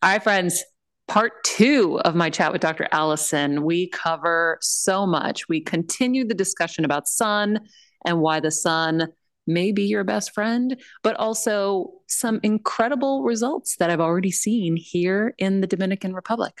All right, friends. Part two of my chat with Dr. Allison. We cover so much. We continue the discussion about sun and why the sun may be your best friend, but also some incredible results that I've already seen here in the Dominican Republic.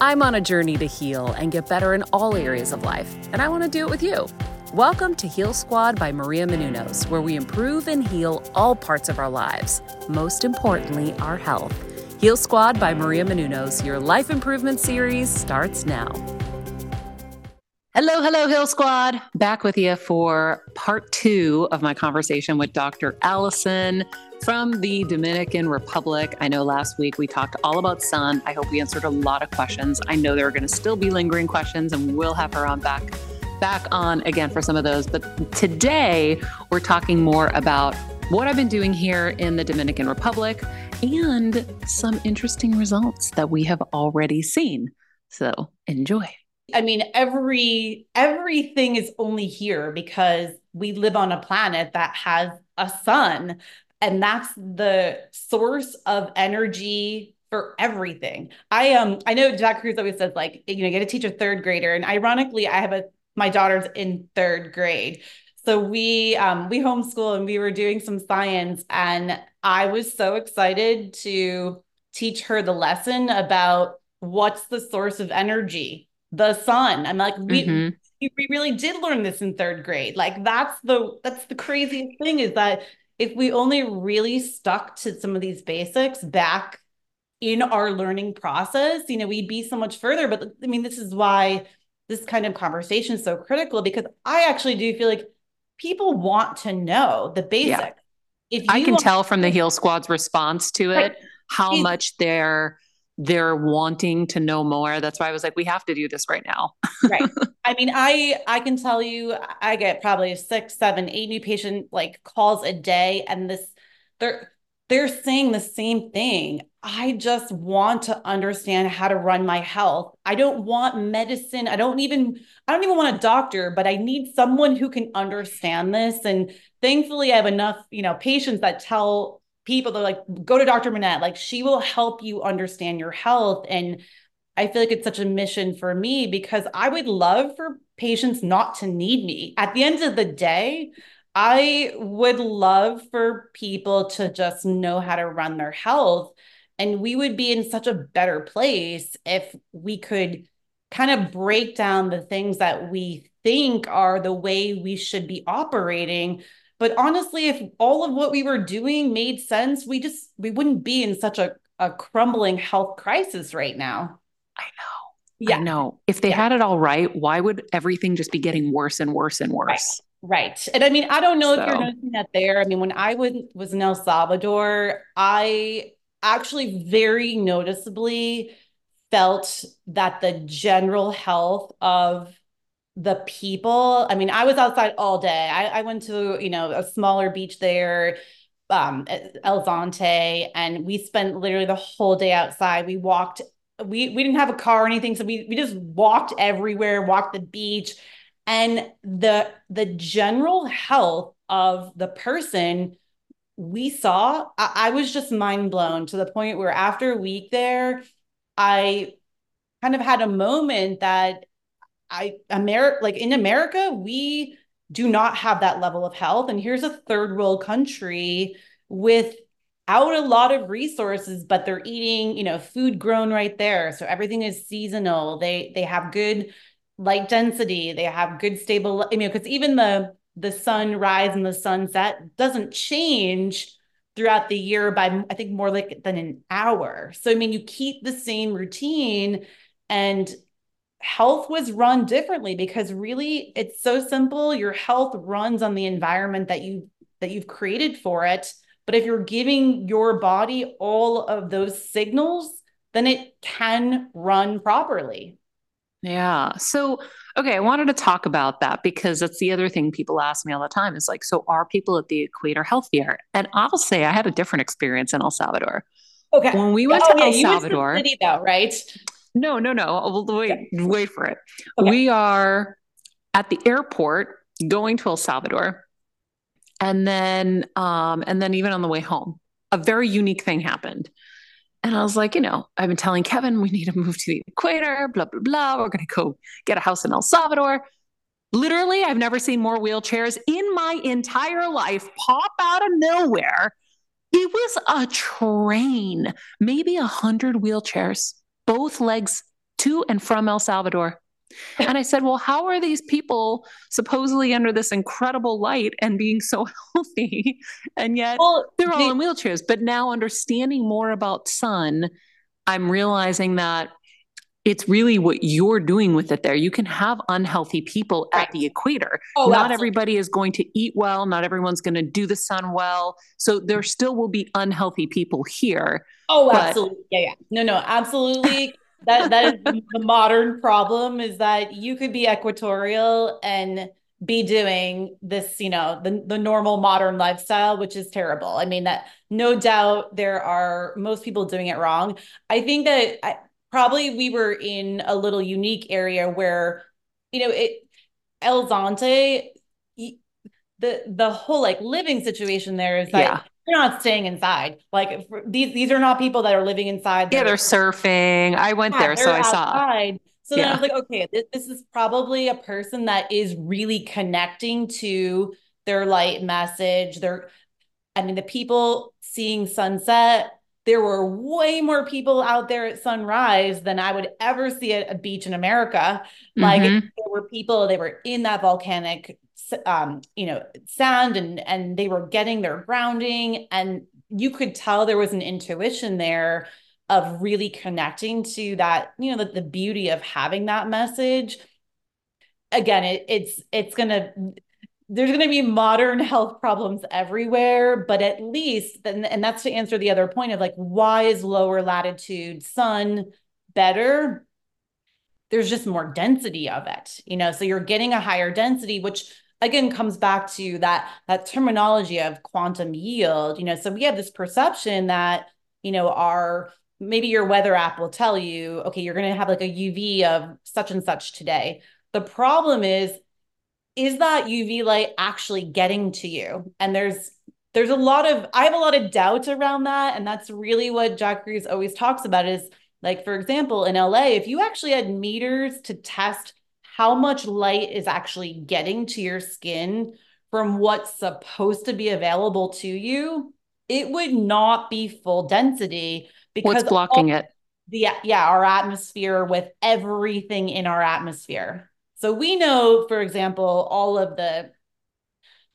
I'm on a journey to heal and get better in all areas of life, and I want to do it with you. Welcome to Heal Squad by Maria Menounos, where we improve and heal all parts of our lives, most importantly, our health. Heal Squad by Maria Menounos, your life improvement series starts now. Hello, hello, Heal Squad. Back with you for part two of my conversation with Dr. Allison from the Dominican Republic. I know last week we talked all about sun. I hope we answered a lot of questions. I know there are going to still be lingering questions, and we'll have her on back back on again for some of those. But today we're talking more about what I've been doing here in the Dominican Republic and some interesting results that we have already seen. So enjoy. I mean, every everything is only here because we live on a planet that has a sun and that's the source of energy for everything. I um I know Jack Kruse always says like you know get to teach a third grader, and ironically, I have a my daughter's in third grade. So we um we homeschool and we were doing some science, and I was so excited to teach her the lesson about what's the source of energy, the sun. I'm like we. Mm-hmm. We really did learn this in third grade. Like that's the that's the craziest thing is that if we only really stuck to some of these basics back in our learning process, you know, we'd be so much further. But I mean, this is why this kind of conversation is so critical because I actually do feel like people want to know the basics. Yeah. If I can tell from the Heal Squad's response to it right. how much they're they're wanting to know more. That's why I was like, we have to do this right now. right. I mean, I I can tell you, I get probably six, seven, eight new patient like calls a day, and this they're they're saying the same thing. I just want to understand how to run my health. I don't want medicine. I don't even I don't even want a doctor, but I need someone who can understand this. And thankfully, I have enough, you know, patients that tell people that like go to Dr. Manette. Like she will help you understand your health. And I feel like it's such a mission for me because I would love for patients not to need me. At the end of the day, I would love for people to just know how to run their health. And we would be in such a better place if we could kind of break down the things that we think are the way we should be operating but honestly, if all of what we were doing made sense, we just we wouldn't be in such a, a crumbling health crisis right now. I know. Yeah. I know. If they yeah. had it all right, why would everything just be getting worse and worse and worse? Right. And I mean, I don't know so. if you're noticing that there. I mean, when I was, was in El Salvador, I actually very noticeably felt that the general health of the people, I mean, I was outside all day. I, I went to, you know, a smaller beach there, um, El Zonte, and we spent literally the whole day outside. We walked, we we didn't have a car or anything. So we we just walked everywhere, walked the beach. And the the general health of the person we saw, I, I was just mind blown to the point where after a week there, I kind of had a moment that I America like in America, we do not have that level of health. And here's a third world country without a lot of resources, but they're eating, you know, food grown right there. So everything is seasonal. They they have good light density. They have good stable, I mean, because even the the sunrise and the sunset doesn't change throughout the year by I think more like than an hour. So I mean, you keep the same routine and health was run differently because really it's so simple. Your health runs on the environment that you that you've created for it. But if you're giving your body all of those signals then it can run properly. Yeah. So okay i wanted to talk about that because that's the other thing people ask me all the time is like so are people at the equator healthier? And i'll say i had a different experience in el salvador. Okay. When we went oh, to yeah, el salvador though right no, no, no. Wait, okay. wait for it. Okay. We are at the airport going to El Salvador, and then, um, and then even on the way home, a very unique thing happened. And I was like, you know, I've been telling Kevin we need to move to the equator, blah, blah, blah. We're going to go get a house in El Salvador. Literally, I've never seen more wheelchairs in my entire life pop out of nowhere. It was a train, maybe a hundred wheelchairs both legs to and from El Salvador. And I said, Well, how are these people supposedly under this incredible light and being so healthy? And yet well, they're all they, in wheelchairs. But now, understanding more about sun, I'm realizing that it's really what you're doing with it there. You can have unhealthy people right. at the equator. Oh, not absolutely. everybody is going to eat well, not everyone's going to do the sun well. So there still will be unhealthy people here. Oh, but- absolutely. Yeah, yeah. No, no, absolutely. that that is the modern problem is that you could be equatorial and be doing this, you know, the, the normal modern lifestyle, which is terrible. I mean, that no doubt there are most people doing it wrong. I think that I, probably we were in a little unique area where, you know, it El Zonte, the the whole like living situation there is like yeah. you're not staying inside. Like these these are not people that are living inside. Yeah, they're surfing. I went yeah, there, so I outside. saw. So yeah. then I was like, okay, this, this is probably a person that is really connecting to their light message. They're, I mean, the people seeing sunset there were way more people out there at sunrise than I would ever see at a beach in America. Like mm-hmm. there were people, they were in that volcanic, um, you know, sand and and they were getting their grounding, and you could tell there was an intuition there of really connecting to that, you know, the, the beauty of having that message. Again, it, it's it's gonna there's going to be modern health problems everywhere, but at least, and, and that's to answer the other point of like, why is lower latitude sun better? There's just more density of it, you know, so you're getting a higher density, which again comes back to that that terminology of quantum yield, you know, so we have this perception that, you know, our maybe your weather app will tell you, okay, you're going to have like a UV of such and such today. The problem is is that UV light actually getting to you? And there's there's a lot of I have a lot of doubt around that. And that's really what Jack Kruse always talks about is like, for example, in LA, if you actually had meters to test how much light is actually getting to your skin from what's supposed to be available to you, it would not be full density because what's blocking all, it? The yeah, our atmosphere with everything in our atmosphere. So we know, for example, all of the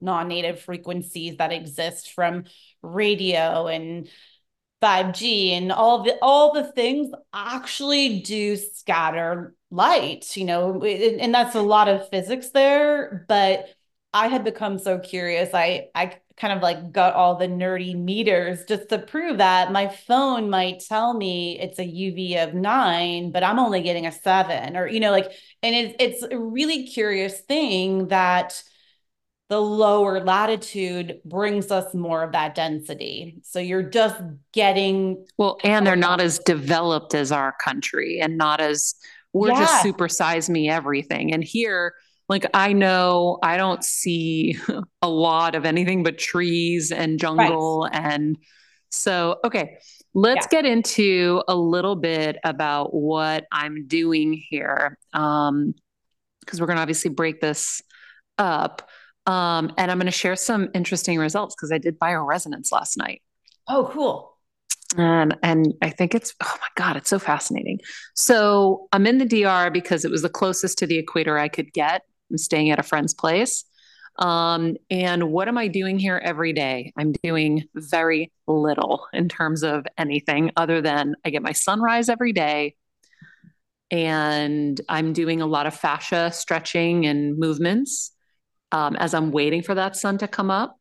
non-native frequencies that exist from radio and 5G and all the all the things actually do scatter light, you know, and, that's a lot of physics there, but I had become so curious. I I kind of like got all the nerdy meters just to prove that my phone might tell me it's a UV of nine, but I'm only getting a seven, or you know, like, and it's it's a really curious thing that the lower latitude brings us more of that density. So you're just getting well, and they're not as developed as our country, and not as we're yeah. just supersize me everything. And here like I know I don't see a lot of anything but trees and jungle right. and so okay let's yeah. get into a little bit about what I'm doing here um because we're going to obviously break this up um and I'm going to share some interesting results because I did bioresonance last night. Oh cool. And and I think it's oh my god, it's so fascinating. So I'm in the DR because it was the closest to the equator I could get I'm staying at a friend's place. Um, and what am I doing here every day? I'm doing very little in terms of anything other than I get my sunrise every day. And I'm doing a lot of fascia stretching and movements um, as I'm waiting for that sun to come up.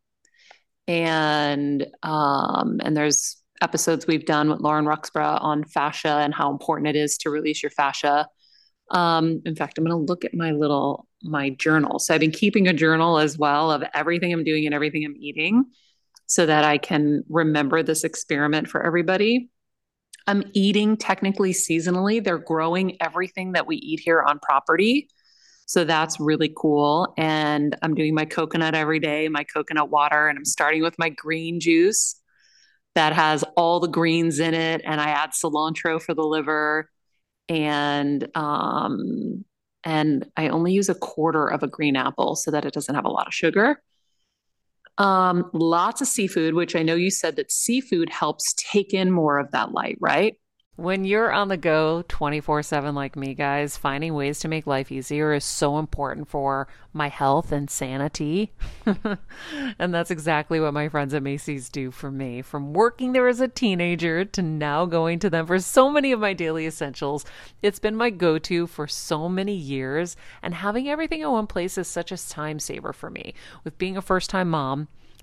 And um, and there's episodes we've done with Lauren Roxburgh on fascia and how important it is to release your fascia. Um, in fact, I'm going to look at my little my journal. So I've been keeping a journal as well of everything I'm doing and everything I'm eating so that I can remember this experiment for everybody. I'm eating technically seasonally. They're growing everything that we eat here on property. So that's really cool. And I'm doing my coconut every day, my coconut water, and I'm starting with my green juice that has all the greens in it. And I add cilantro for the liver. And um, and I only use a quarter of a green apple so that it doesn't have a lot of sugar. Um, lots of seafood, which I know you said that seafood helps take in more of that light, right? When you're on the go 24 7 like me, guys, finding ways to make life easier is so important for my health and sanity. and that's exactly what my friends at Macy's do for me. From working there as a teenager to now going to them for so many of my daily essentials, it's been my go to for so many years. And having everything in one place is such a time saver for me. With being a first time mom,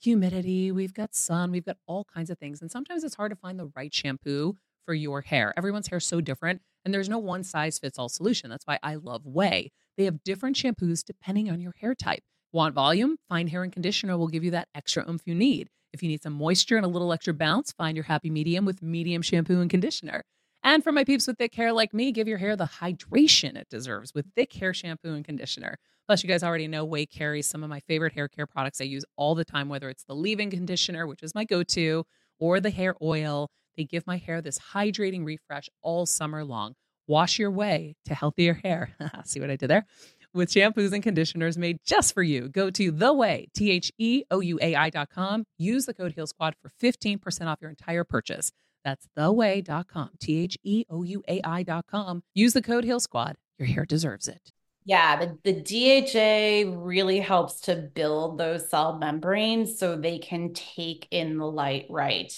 humidity, we've got sun, we've got all kinds of things. And sometimes it's hard to find the right shampoo for your hair. Everyone's hair is so different, and there's no one size fits all solution. That's why I love Ouai. They have different shampoos depending on your hair type. Want volume? Fine Hair and Conditioner will give you that extra oomph you need. If you need some moisture and a little extra bounce, find your happy medium with medium shampoo and conditioner. And for my peeps with thick hair like me, give your hair the hydration it deserves with thick hair shampoo and conditioner. Plus, you guys already know Ouai carries some of my favorite hair care products I use all the time, whether it's the leave in conditioner, which is my go to, or the hair oil. They give my hair this hydrating refresh all summer long. Wash your way to healthier hair. See what I did there? with shampoos and conditioners made just for you. Go to the way, T H E O U A I.com. Use the code Heal Squad for 15% off your entire purchase. That's theouai.com, T H E O U A I.com. Use the code Heal Squad. Your hair deserves it. Yeah, the, the DHA really helps to build those cell membranes so they can take in the light right.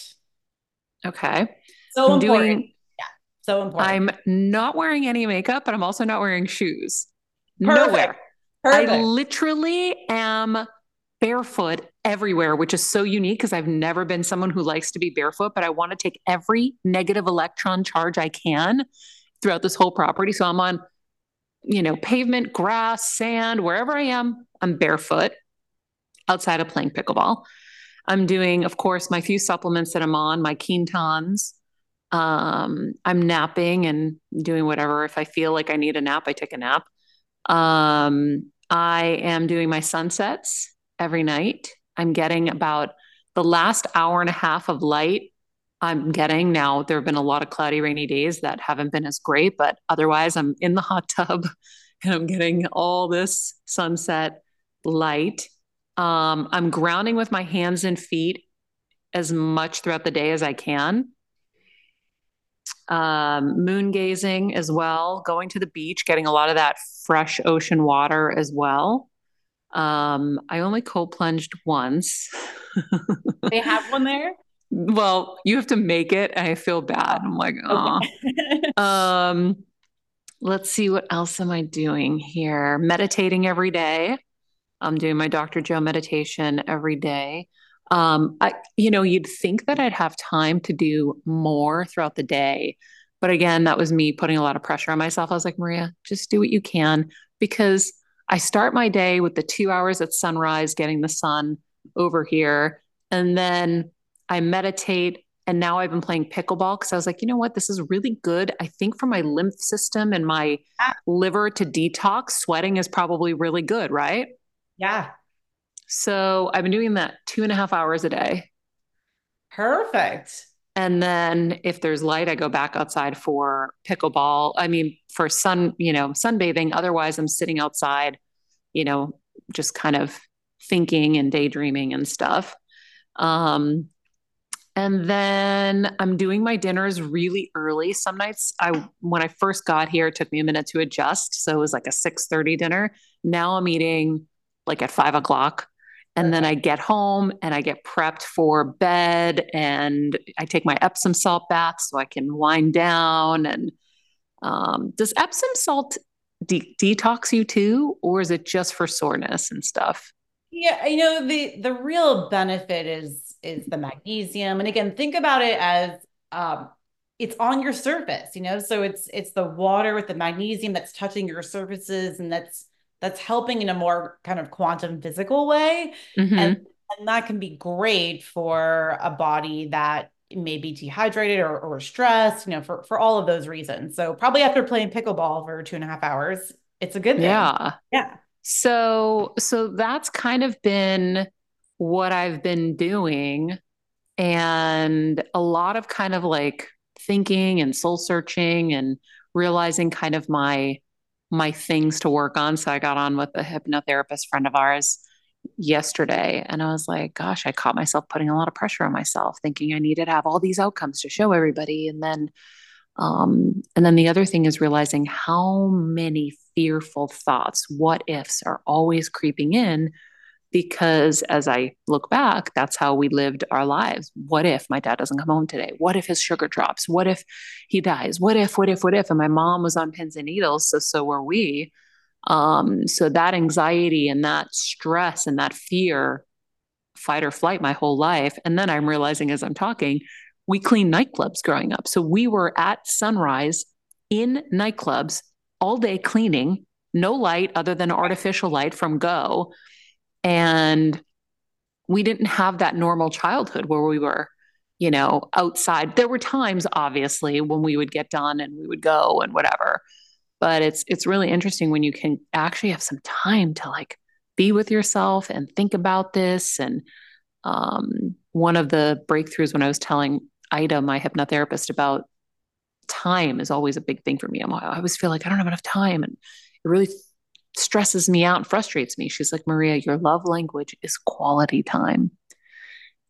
Okay. So I'm important. Doing, yeah, so important. I'm not wearing any makeup, but I'm also not wearing shoes. Perfect. Nowhere. Perfect. I literally am barefoot everywhere, which is so unique because I've never been someone who likes to be barefoot, but I want to take every negative electron charge I can throughout this whole property. So I'm on you know, pavement, grass, sand, wherever I am, I'm barefoot outside of playing pickleball. I'm doing, of course, my few supplements that I'm on, my Quintons. Um, I'm napping and doing whatever. If I feel like I need a nap, I take a nap. Um, I am doing my sunsets every night. I'm getting about the last hour and a half of light I'm getting now. There have been a lot of cloudy, rainy days that haven't been as great, but otherwise, I'm in the hot tub and I'm getting all this sunset light. Um, I'm grounding with my hands and feet as much throughout the day as I can. Um, moon gazing as well, going to the beach, getting a lot of that fresh ocean water as well. Um, I only cold plunged once. they have one there? well, you have to make it. I feel bad. I'm like, oh. Okay. um, let's see what else am I doing here? Meditating every day. I'm doing my Dr. Joe meditation every day. Um, I, you know, you'd think that I'd have time to do more throughout the day. But again, that was me putting a lot of pressure on myself. I was like, Maria, just do what you can because I start my day with the two hours at sunrise, getting the sun over here. And then I meditate. And now I've been playing pickleball because I was like, you know what? This is really good. I think for my lymph system and my liver to detox, sweating is probably really good, right? Yeah. So I've been doing that two and a half hours a day. Perfect. And then if there's light, I go back outside for pickleball. I mean, for sun, you know, sunbathing. Otherwise, I'm sitting outside, you know, just kind of thinking and daydreaming and stuff. Um, and then I'm doing my dinners really early. Some nights I when I first got here, it took me a minute to adjust. So it was like a 6:30 dinner. Now I'm eating like at five o'clock. And then I get home and I get prepped for bed and I take my Epsom salt bath so I can wind down. And um, does Epsom salt de- detox you too, or is it just for soreness and stuff? Yeah, you know, the the real benefit is is the magnesium. And again, think about it as um it's on your surface, you know, so it's it's the water with the magnesium that's touching your surfaces and that's that's helping in a more kind of quantum physical way. Mm-hmm. And and that can be great for a body that may be dehydrated or, or stressed, you know, for, for all of those reasons. So probably after playing pickleball for two and a half hours, it's a good thing. Yeah. Yeah. So so that's kind of been what I've been doing and a lot of kind of like thinking and soul searching and realizing kind of my my things to work on. So I got on with a hypnotherapist friend of ours yesterday and I was like, gosh, I caught myself putting a lot of pressure on myself, thinking I needed to have all these outcomes to show everybody. And then um, and then the other thing is realizing how many fearful thoughts, what ifs are always creeping in. Because as I look back, that's how we lived our lives. What if my dad doesn't come home today? What if his sugar drops? What if he dies? What if, what if, what if? And my mom was on pins and needles. So, so were we. Um, so that anxiety and that stress and that fear, fight or flight my whole life. And then I'm realizing as I'm talking, we cleaned nightclubs growing up. So we were at sunrise in nightclubs all day cleaning, no light other than artificial light from Go. And we didn't have that normal childhood where we were, you know, outside. There were times, obviously, when we would get done and we would go and whatever. But it's it's really interesting when you can actually have some time to like be with yourself and think about this. And um, one of the breakthroughs when I was telling Ida, my hypnotherapist, about time is always a big thing for me. I'm, I always feel like I don't have enough time. And it really stresses me out and frustrates me. She's like, Maria, your love language is quality time.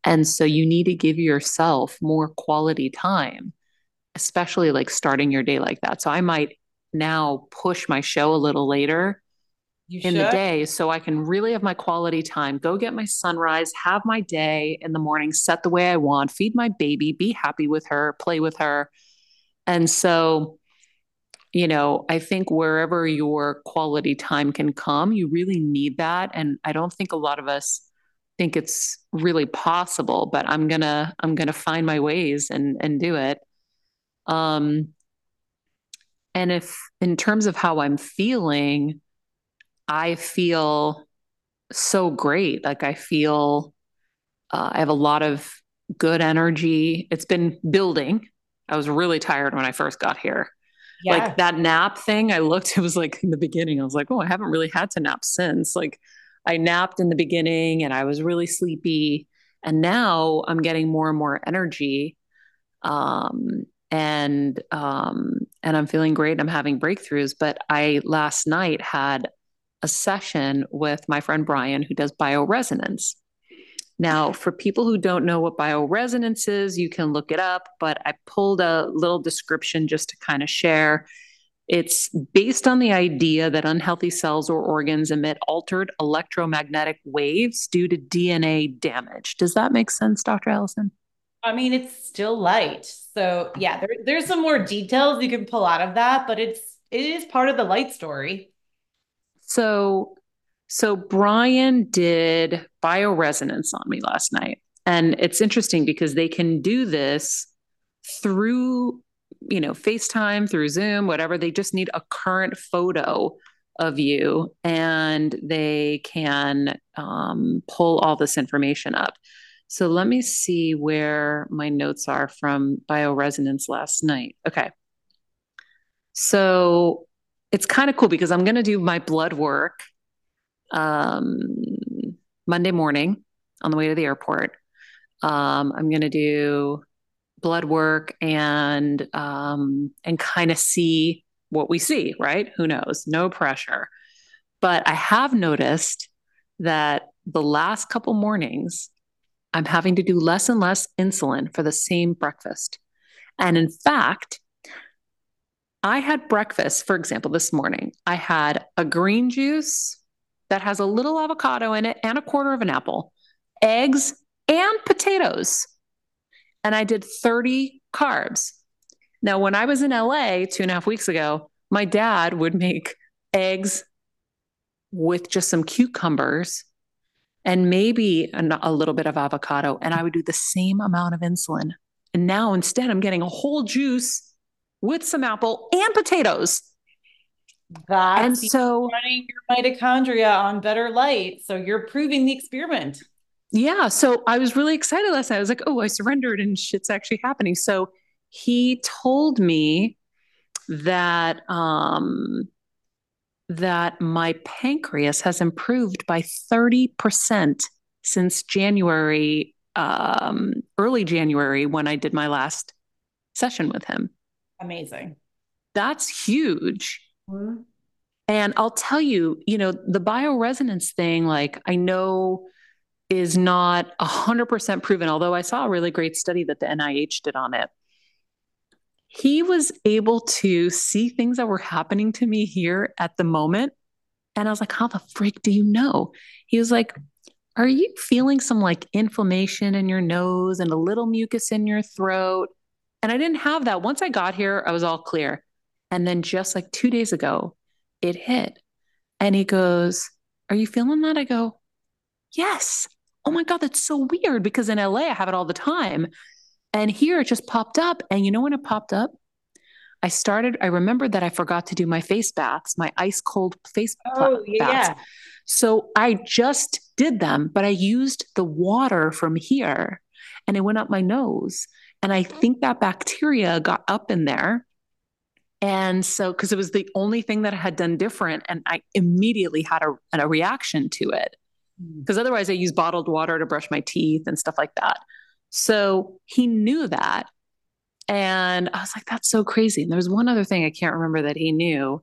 And so you need to give yourself more quality time, especially like starting your day like that. So I might now push my show a little later you in should. the day so I can really have my quality time, go get my sunrise, have my day in the morning, set the way I want, feed my baby, be happy with her, play with her. And so you know, I think wherever your quality time can come, you really need that. And I don't think a lot of us think it's really possible, but I'm gonna I'm gonna find my ways and and do it. Um and if in terms of how I'm feeling, I feel so great. Like I feel uh, I have a lot of good energy. It's been building. I was really tired when I first got here. Yeah. Like that nap thing, I looked, it was like in the beginning, I was like, oh, I haven't really had to nap since. Like I napped in the beginning and I was really sleepy. And now I'm getting more and more energy. Um, and um, and I'm feeling great. I'm having breakthroughs. But I last night had a session with my friend Brian, who does bioresonance. Now, for people who don't know what bioresonance is, you can look it up, but I pulled a little description just to kind of share. It's based on the idea that unhealthy cells or organs emit altered electromagnetic waves due to DNA damage. Does that make sense, Dr. Allison? I mean, it's still light. So, yeah, there, there's some more details you can pull out of that, but it's it is part of the light story. So, so Brian did bioresonance on me last night. And it's interesting because they can do this through, you know, FaceTime, through Zoom, whatever. They just need a current photo of you and they can um, pull all this information up. So let me see where my notes are from bioresonance last night. Okay. So it's kind of cool because I'm going to do my blood work um, Monday morning on the way to the airport. Um, I'm going to do blood work and um, and kind of see what we see. Right? Who knows? No pressure. But I have noticed that the last couple mornings, I'm having to do less and less insulin for the same breakfast. And in fact, I had breakfast, for example, this morning. I had a green juice that has a little avocado in it and a quarter of an apple, eggs, and potatoes. And I did 30 carbs. Now, when I was in LA two and a half weeks ago, my dad would make eggs with just some cucumbers and maybe a, a, little bit of avocado, and I would do the same amount of insulin. And now instead, I'm getting a whole juice with some apple and potatoes. That's and so running your mitochondria on better light. So you're proving the experiment. Yeah. So I was really excited last night. I was like, oh, I surrendered and shit's actually happening. So he told me that um that my pancreas has improved by 30% since January, um, early January, when I did my last session with him. Amazing. That's huge. Mm-hmm. And I'll tell you, you know, the bioresonance thing, like I know is not 100% proven, although I saw a really great study that the NIH did on it. He was able to see things that were happening to me here at the moment. And I was like, how the freak do you know? He was like, are you feeling some like inflammation in your nose and a little mucus in your throat? And I didn't have that. Once I got here, I was all clear. And then just like two days ago, it hit. And he goes, Are you feeling that? I go, Yes. Oh my God, that's so weird because in LA, I have it all the time. And here it just popped up. And you know when it popped up? I started, I remembered that I forgot to do my face baths, my ice cold face oh, yeah. baths. So I just did them, but I used the water from here and it went up my nose. And I think that bacteria got up in there and so, because it was the only thing that I had done different, and I immediately had a, a reaction to it. Because hmm. otherwise, I use bottled water to brush my teeth and stuff like that. So he knew that. And I was like, that's so crazy. And there was one other thing I can't remember that he knew.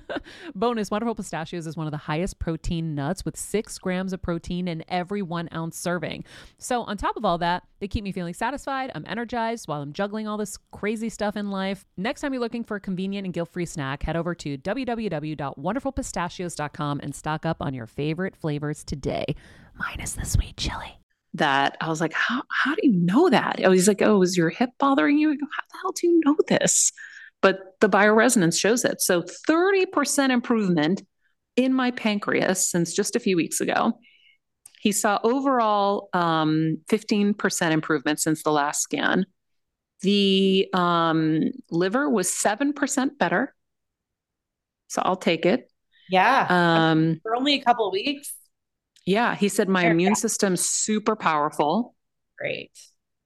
Bonus Wonderful Pistachios is one of the highest protein nuts with six grams of protein in every one ounce serving. So, on top of all that, they keep me feeling satisfied. I'm energized while I'm juggling all this crazy stuff in life. Next time you're looking for a convenient and guilt free snack, head over to www.wonderfulpistachios.com and stock up on your favorite flavors today, minus the sweet chili that I was like, how, how do you know that? I was like, oh, is your hip bothering you? Go, how the hell do you know this? But the bioresonance shows it. So 30% improvement in my pancreas since just a few weeks ago. He saw overall um, 15% improvement since the last scan. The um, liver was 7% better. So I'll take it. Yeah. Um, for only a couple of weeks. Yeah. He said my immune system's super powerful. Great.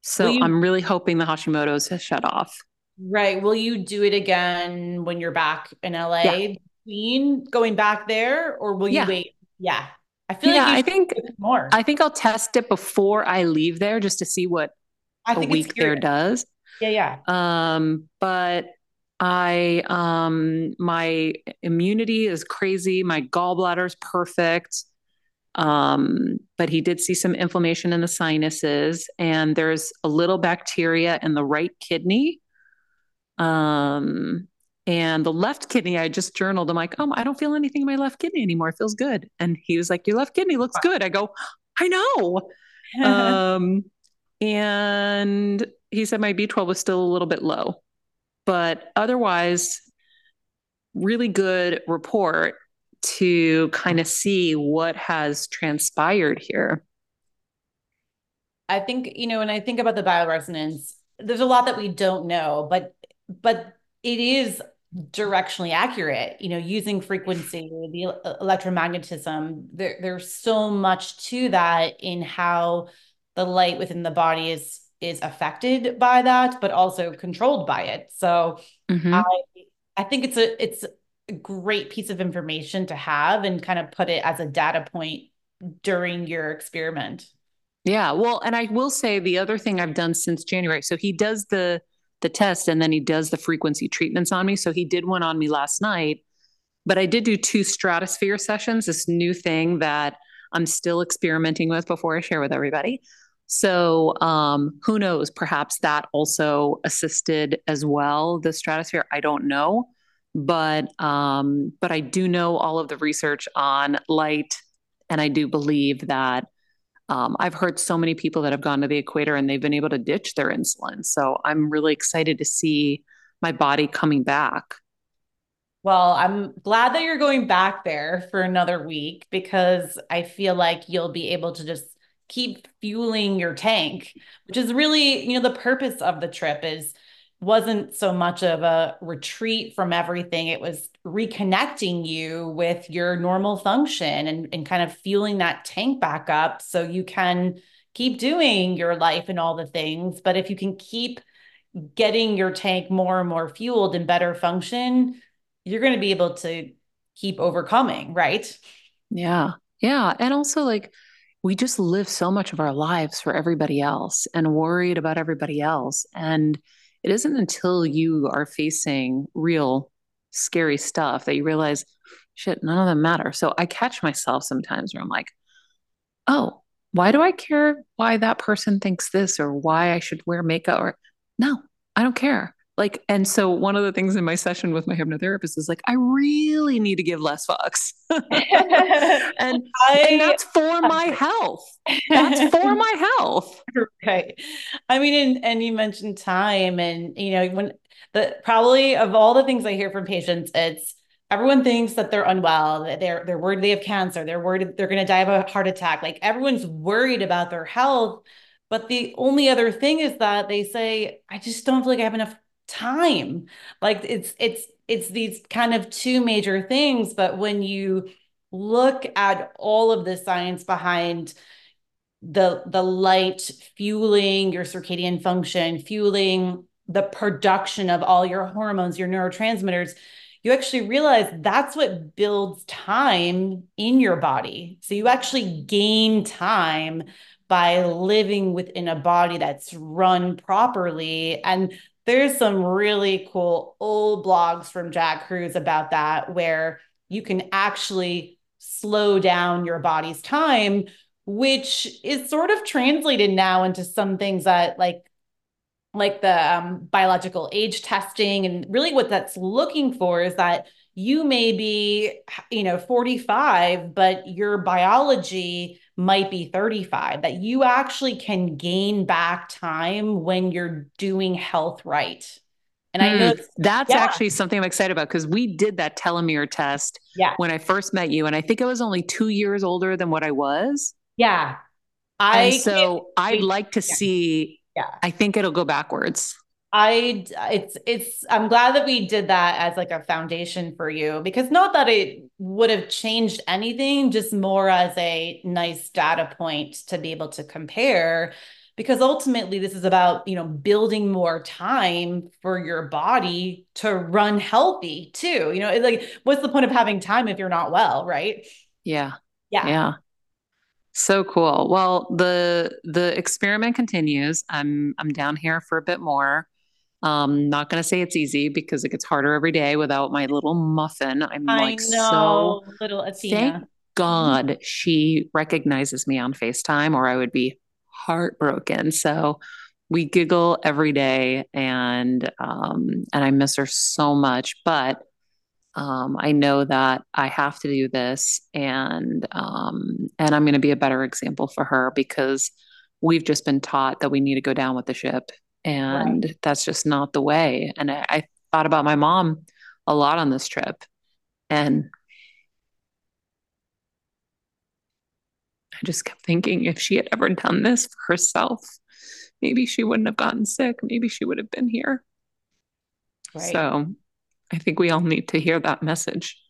So you- I'm really hoping the Hashimoto's has shut off. Right. Will you do it again when you're back in LA? Yeah. Between going back there, or will you yeah. wait? Yeah. I feel yeah, like I think more. I think I'll test it before I leave there just to see what I a week there does. Yeah, yeah. Um, but I um my immunity is crazy. My gallbladder is perfect. Um, but he did see some inflammation in the sinuses, and there's a little bacteria in the right kidney um, and the left kidney, I just journaled. I'm like, oh, I don't feel anything in my left kidney anymore. It feels good. And he was like, your left kidney looks good. I go, I know. um, and he said my B12 was still a little bit low, but otherwise, really good report to kind of see what has transpired here. I think, you know, when I think about the bioresonance, there's a lot that we don't know, but but it is directionally accurate you know using frequency the electromagnetism there, there's so much to that in how the light within the body is is affected by that but also controlled by it so mm-hmm. i i think it's a it's a great piece of information to have and kind of put it as a data point during your experiment yeah well and i will say the other thing i've done since january so he does the the test and then he does the frequency treatments on me. So he did one on me last night, but I did do two stratosphere sessions, this new thing that I'm still experimenting with before I share with everybody. So um, who knows? Perhaps that also assisted as well. The stratosphere, I don't know, but um, but I do know all of the research on light, and I do believe that um, I've heard so many people that have gone to the equator and they've been able to ditch their insulin. So I'm really excited to see my body coming back. Well, I'm glad that you're going back there for another week because I feel like you'll be able to just keep fueling your tank, which is really, you know, the purpose of the trip is wasn't so much of a retreat from everything. It was reconnecting you with your normal function and, and kind of fueling that tank back up so you can keep doing your life and all the things. But if you can keep getting your tank more and more fueled and better function, you're going to be able to keep overcoming, right? Yeah. Yeah. And also, like, we just live so much of our lives for everybody else and worried about everybody else. And it isn't until you are facing real scary stuff that you realize, shit, none of them matter. So I catch myself sometimes where I'm like, oh, why do I care why that person thinks this or why I should wear makeup or no, I don't care like and so one of the things in my session with my hypnotherapist is like i really need to give less fucks. And, I, and that's for my health. That's for my health. Right. I mean and, and you mentioned time and you know when the probably of all the things i hear from patients it's everyone thinks that they're unwell, that they're they're worried they have cancer, they're worried they're going to die of a heart attack. Like everyone's worried about their health, but the only other thing is that they say, I just don't feel like I have enough time. Like it's it's it's these kind of two major things, but when you look at all of the science behind the the light fueling your circadian function, fueling the production of all your hormones, your neurotransmitters, you actually realize that's what builds time in your body. So you actually gain time by living within a body that's run properly. And there's some really cool old blogs from Jack Kruse about that, where you can actually slow down your body's time, which is sort of translated now into some things that like like the um, biological age testing and really what that's looking for is that you may be you know 45 but your biology might be 35 that you actually can gain back time when you're doing health right and I know hmm. that's yeah. actually something I'm excited about because we did that telomere test yeah. when I first met you. And I think I was only two years older than what I was. Yeah. I and so I'd like to yeah. see yeah. I think it'll go backwards. I it's it's I'm glad that we did that as like a foundation for you because not that it would have changed anything just more as a nice data point to be able to compare because ultimately this is about you know building more time for your body to run healthy too you know like what's the point of having time if you're not well right yeah yeah yeah so cool. Well, the the experiment continues. I'm I'm down here for a bit more. Um, not going to say it's easy because it gets harder every day without my little muffin. I'm I like know, so little Athena. Thank God she recognizes me on FaceTime, or I would be heartbroken. So we giggle every day, and um, and I miss her so much. But um, I know that I have to do this, and um, and I'm going to be a better example for her because we've just been taught that we need to go down with the ship, and right. that's just not the way. And I, I thought about my mom a lot on this trip, and I just kept thinking if she had ever done this for herself, maybe she wouldn't have gotten sick. Maybe she would have been here. Right. So I think we all need to hear that message.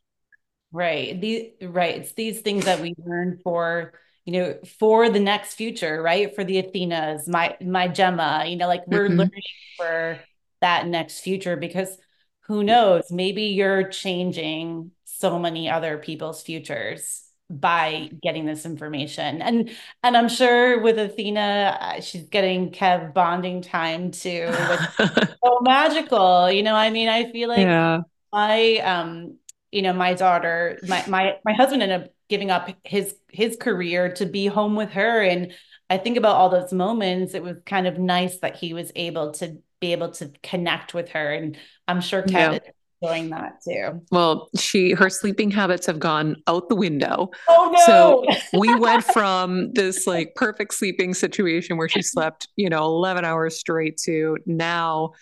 Right. The right. It's these things that we learn for, you know, for the next future, right? For the Athenas, my my Gemma, you know, like we're mm-hmm. learning for that next future because who knows, maybe you're changing so many other people's futures by getting this information and and i'm sure with athena uh, she's getting kev bonding time too so magical you know i mean i feel like yeah. my um you know my daughter my my my husband ended up giving up his his career to be home with her and i think about all those moments it was kind of nice that he was able to be able to connect with her and i'm sure kevin yeah enjoying that too. Well, she her sleeping habits have gone out the window. Oh no. So we went from this like perfect sleeping situation where she slept, you know, 11 hours straight to now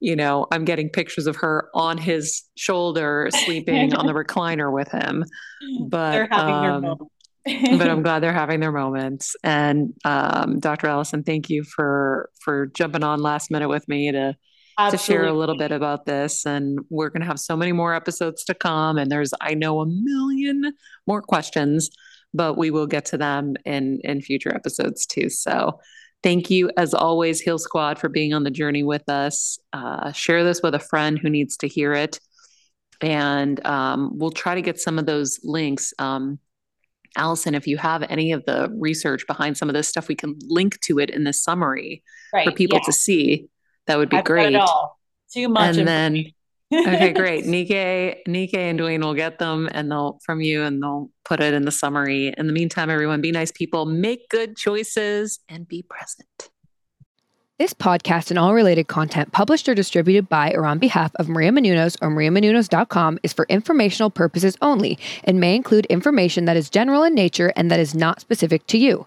you know, I'm getting pictures of her on his shoulder sleeping on the recliner with him. But um, but I'm glad they're having their moments. And um, Dr. Alison, thank you for for jumping on last minute with me to Absolutely. to share a little bit about this. And we're going to have so many more episodes to come. And there's, I know, a million more questions, but we will get to them in in future episodes too. So. Thank you, as always, Heal Squad, for being on the journey with us. Uh, share this with a friend who needs to hear it. And um, we'll try to get some of those links. Um, Alison, if you have any of the research behind some of this stuff, we can link to it in the summary right, for people yeah. to see. That would be I've great. Too much. And then, okay, great. Nikkei, Nikkei and Dwayne will get them and they'll from you and they'll put it in the summary. In the meantime, everyone, be nice people, make good choices, and be present. This podcast and all related content published or distributed by or on behalf of Maria Menounos or mariamenounos.com is for informational purposes only and may include information that is general in nature and that is not specific to you.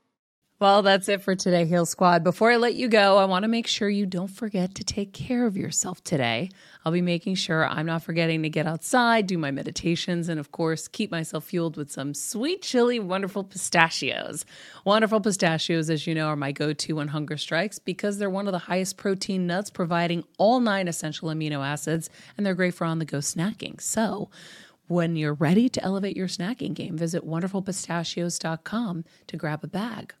Well, that's it for today, Heal Squad. Before I let you go, I want to make sure you don't forget to take care of yourself today. I'll be making sure I'm not forgetting to get outside, do my meditations, and of course, keep myself fueled with some sweet, chili, wonderful pistachios. Wonderful pistachios, as you know, are my go to when hunger strikes because they're one of the highest protein nuts, providing all nine essential amino acids, and they're great for on the go snacking. So, when you're ready to elevate your snacking game, visit wonderfulpistachios.com to grab a bag.